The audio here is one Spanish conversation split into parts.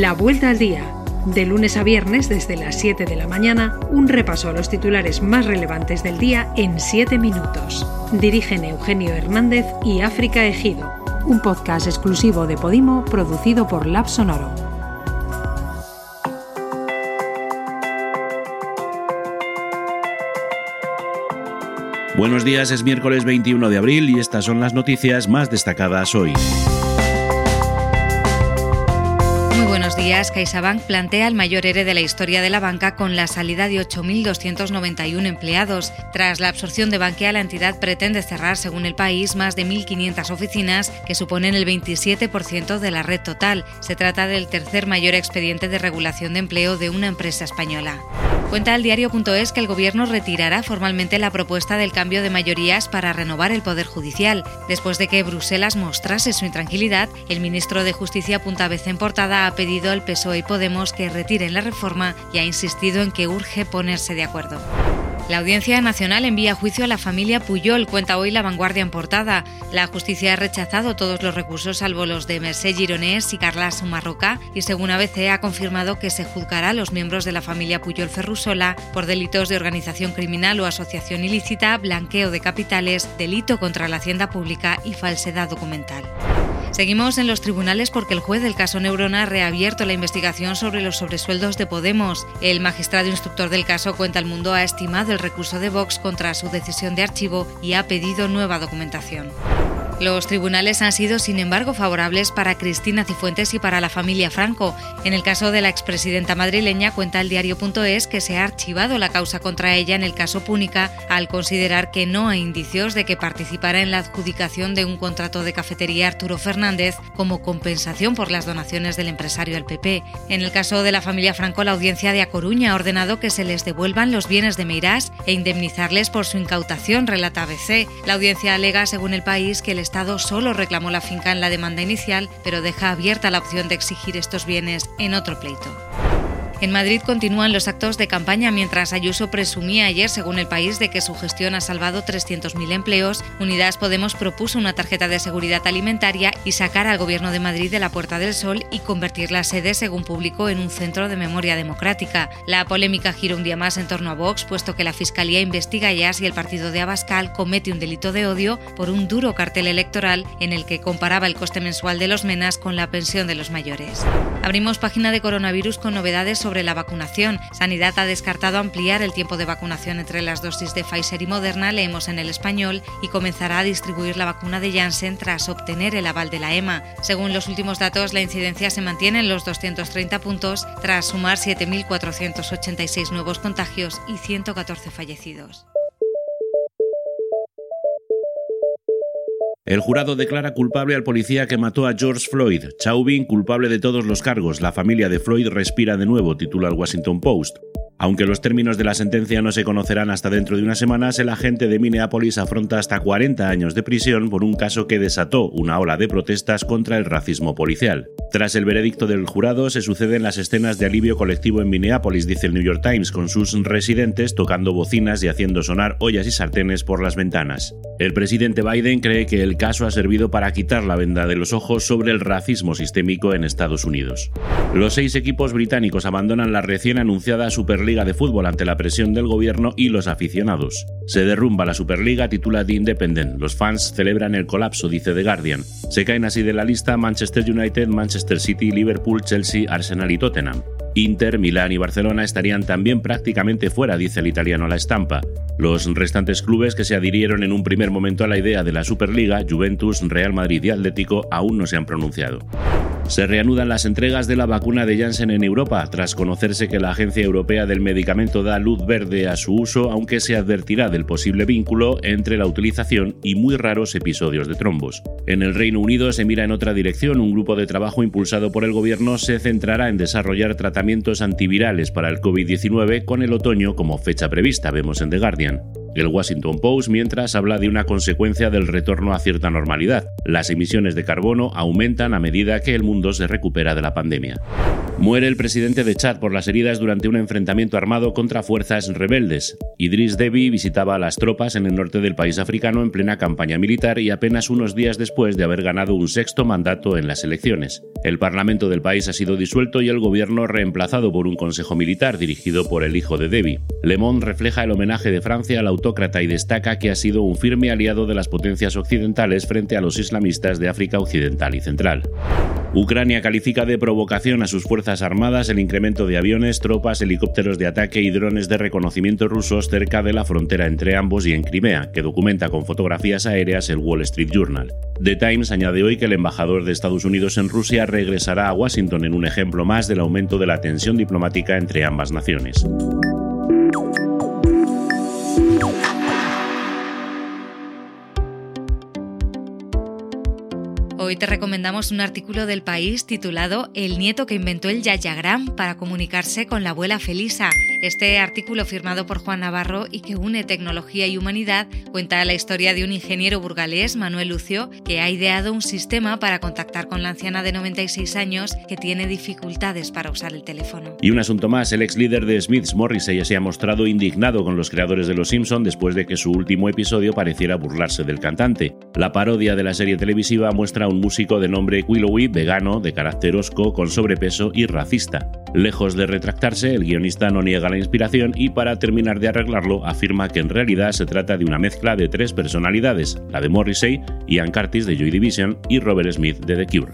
La Vuelta al Día. De lunes a viernes desde las 7 de la mañana, un repaso a los titulares más relevantes del día en 7 minutos. Dirigen Eugenio Hernández y África Ejido. Un podcast exclusivo de Podimo producido por Lab Sonoro. Buenos días, es miércoles 21 de abril y estas son las noticias más destacadas hoy. Buenos días. CaixaBank plantea el mayor ERE de la historia de la banca con la salida de 8.291 empleados. Tras la absorción de Bankia, la entidad pretende cerrar, según el país, más de 1.500 oficinas, que suponen el 27% de la red total. Se trata del tercer mayor expediente de regulación de empleo de una empresa española. Cuenta el diario.es que el Gobierno retirará formalmente la propuesta del cambio de mayorías para renovar el Poder Judicial. Después de que Bruselas mostrase su intranquilidad, el ministro de Justicia Punta Vez en portada ha pedido al PSOE y Podemos que retiren la reforma y ha insistido en que urge ponerse de acuerdo. La Audiencia Nacional envía juicio a la familia Puyol, cuenta hoy la vanguardia en portada. La justicia ha rechazado todos los recursos salvo los de Mercé Gironés y Carla Sumarroca y según ABC ha confirmado que se juzgará a los miembros de la familia Puyol Ferrusola por delitos de organización criminal o asociación ilícita, blanqueo de capitales, delito contra la hacienda pública y falsedad documental. Seguimos en los tribunales porque el juez del caso Neurona ha reabierto la investigación sobre los sobresueldos de Podemos. El magistrado instructor del caso Cuenta el Mundo ha estimado el recurso de Vox contra su decisión de archivo y ha pedido nueva documentación. Los tribunales han sido, sin embargo, favorables para Cristina Cifuentes y para la familia Franco. En el caso de la expresidenta madrileña, cuenta el diario.es que se ha archivado la causa contra ella en el caso Púnica al considerar que no hay indicios de que participara en la adjudicación de un contrato de cafetería Arturo Fernández como compensación por las donaciones del empresario al PP. En el caso de la familia Franco, la audiencia de A Coruña ha ordenado que se les devuelvan los bienes de Meirás e indemnizarles por su incautación, relata ABC. La audiencia alega, según el país, que el Estado solo reclamó la finca en la demanda inicial, pero deja abierta la opción de exigir estos bienes en otro pleito. En Madrid continúan los actos de campaña mientras Ayuso presumía ayer, según el país, de que su gestión ha salvado 300.000 empleos. Unidas Podemos propuso una tarjeta de seguridad alimentaria y sacar al Gobierno de Madrid de la Puerta del Sol y convertir la sede, según publicó, en un centro de memoria democrática. La polémica gira un día más en torno a Vox, puesto que la Fiscalía investiga ya si el partido de Abascal comete un delito de odio por un duro cartel electoral en el que comparaba el coste mensual de los menas con la pensión de los mayores. Abrimos página de coronavirus con novedades sobre la vacunación. Sanidad ha descartado ampliar el tiempo de vacunación entre las dosis de Pfizer y Moderna, leemos en el español, y comenzará a distribuir la vacuna de Janssen tras obtener el aval de la EMA. Según los últimos datos, la incidencia se mantiene en los 230 puntos tras sumar 7.486 nuevos contagios y 114 fallecidos. El jurado declara culpable al policía que mató a George Floyd. Chauvin culpable de todos los cargos. La familia de Floyd respira de nuevo, titula el Washington Post. Aunque los términos de la sentencia no se conocerán hasta dentro de unas semanas, el agente de Minneapolis afronta hasta 40 años de prisión por un caso que desató una ola de protestas contra el racismo policial. Tras el veredicto del jurado, se suceden las escenas de alivio colectivo en Minneapolis, dice el New York Times, con sus residentes tocando bocinas y haciendo sonar ollas y sartenes por las ventanas. El presidente Biden cree que el caso ha servido para quitar la venda de los ojos sobre el racismo sistémico en Estados Unidos. Los seis equipos británicos abandonan la recién anunciada Superliga de Fútbol ante la presión del gobierno y los aficionados. Se derrumba la Superliga, titula The Independent. Los fans celebran el colapso, dice The Guardian. Se caen así de la lista Manchester United, Manchester City, Liverpool, Chelsea, Arsenal y Tottenham. Inter, Milán y Barcelona estarían también prácticamente fuera, dice el italiano La Estampa. Los restantes clubes que se adhirieron en un primer momento a la idea de la Superliga, Juventus, Real Madrid y Atlético, aún no se han pronunciado. Se reanudan las entregas de la vacuna de Janssen en Europa, tras conocerse que la Agencia Europea del Medicamento da luz verde a su uso, aunque se advertirá del posible vínculo entre la utilización y muy raros episodios de trombos. En el Reino Unido se mira en otra dirección. Un grupo de trabajo impulsado por el gobierno se centrará en desarrollar tratamientos antivirales para el COVID-19 con el otoño como fecha prevista, vemos en The Guardian. El Washington Post, mientras, habla de una consecuencia del retorno a cierta normalidad. Las emisiones de carbono aumentan a medida que el mundo se recupera de la pandemia. Muere el presidente de Chad por las heridas durante un enfrentamiento armado contra fuerzas rebeldes. Idris Deby visitaba a las tropas en el norte del país africano en plena campaña militar y apenas unos días después de haber ganado un sexto mandato en las elecciones. El parlamento del país ha sido disuelto y el gobierno reemplazado por un consejo militar dirigido por el hijo de Deby. Le Monde refleja el homenaje de Francia al y destaca que ha sido un firme aliado de las potencias occidentales frente a los islamistas de África Occidental y Central. Ucrania califica de provocación a sus fuerzas armadas el incremento de aviones, tropas, helicópteros de ataque y drones de reconocimiento rusos cerca de la frontera entre ambos y en Crimea, que documenta con fotografías aéreas el Wall Street Journal. The Times añade hoy que el embajador de Estados Unidos en Rusia regresará a Washington en un ejemplo más del aumento de la tensión diplomática entre ambas naciones. Hoy te recomendamos un artículo del país titulado El nieto que inventó el Yayagram para comunicarse con la abuela Felisa. Este artículo firmado por Juan Navarro y que une tecnología y humanidad cuenta la historia de un ingeniero burgalés, Manuel Lucio, que ha ideado un sistema para contactar con la anciana de 96 años que tiene dificultades para usar el teléfono. Y un asunto más, el ex líder de Smiths, Morrissey, se ha mostrado indignado con los creadores de Los Simpson después de que su último episodio pareciera burlarse del cantante. La parodia de la serie televisiva muestra un músico de nombre Willowy, vegano, de carácter osco, con sobrepeso y racista. Lejos de retractarse, el guionista no niega la inspiración y para terminar de arreglarlo afirma que en realidad se trata de una mezcla de tres personalidades, la de Morrissey, Ian Curtis de Joy Division y Robert Smith de The Cure.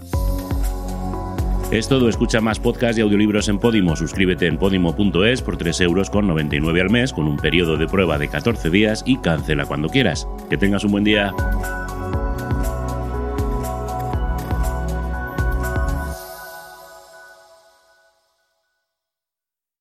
Es todo, escucha más podcasts y audiolibros en Podimo. Suscríbete en podimo.es por 3 euros con 99 al mes con un periodo de prueba de 14 días y cancela cuando quieras. Que tengas un buen día.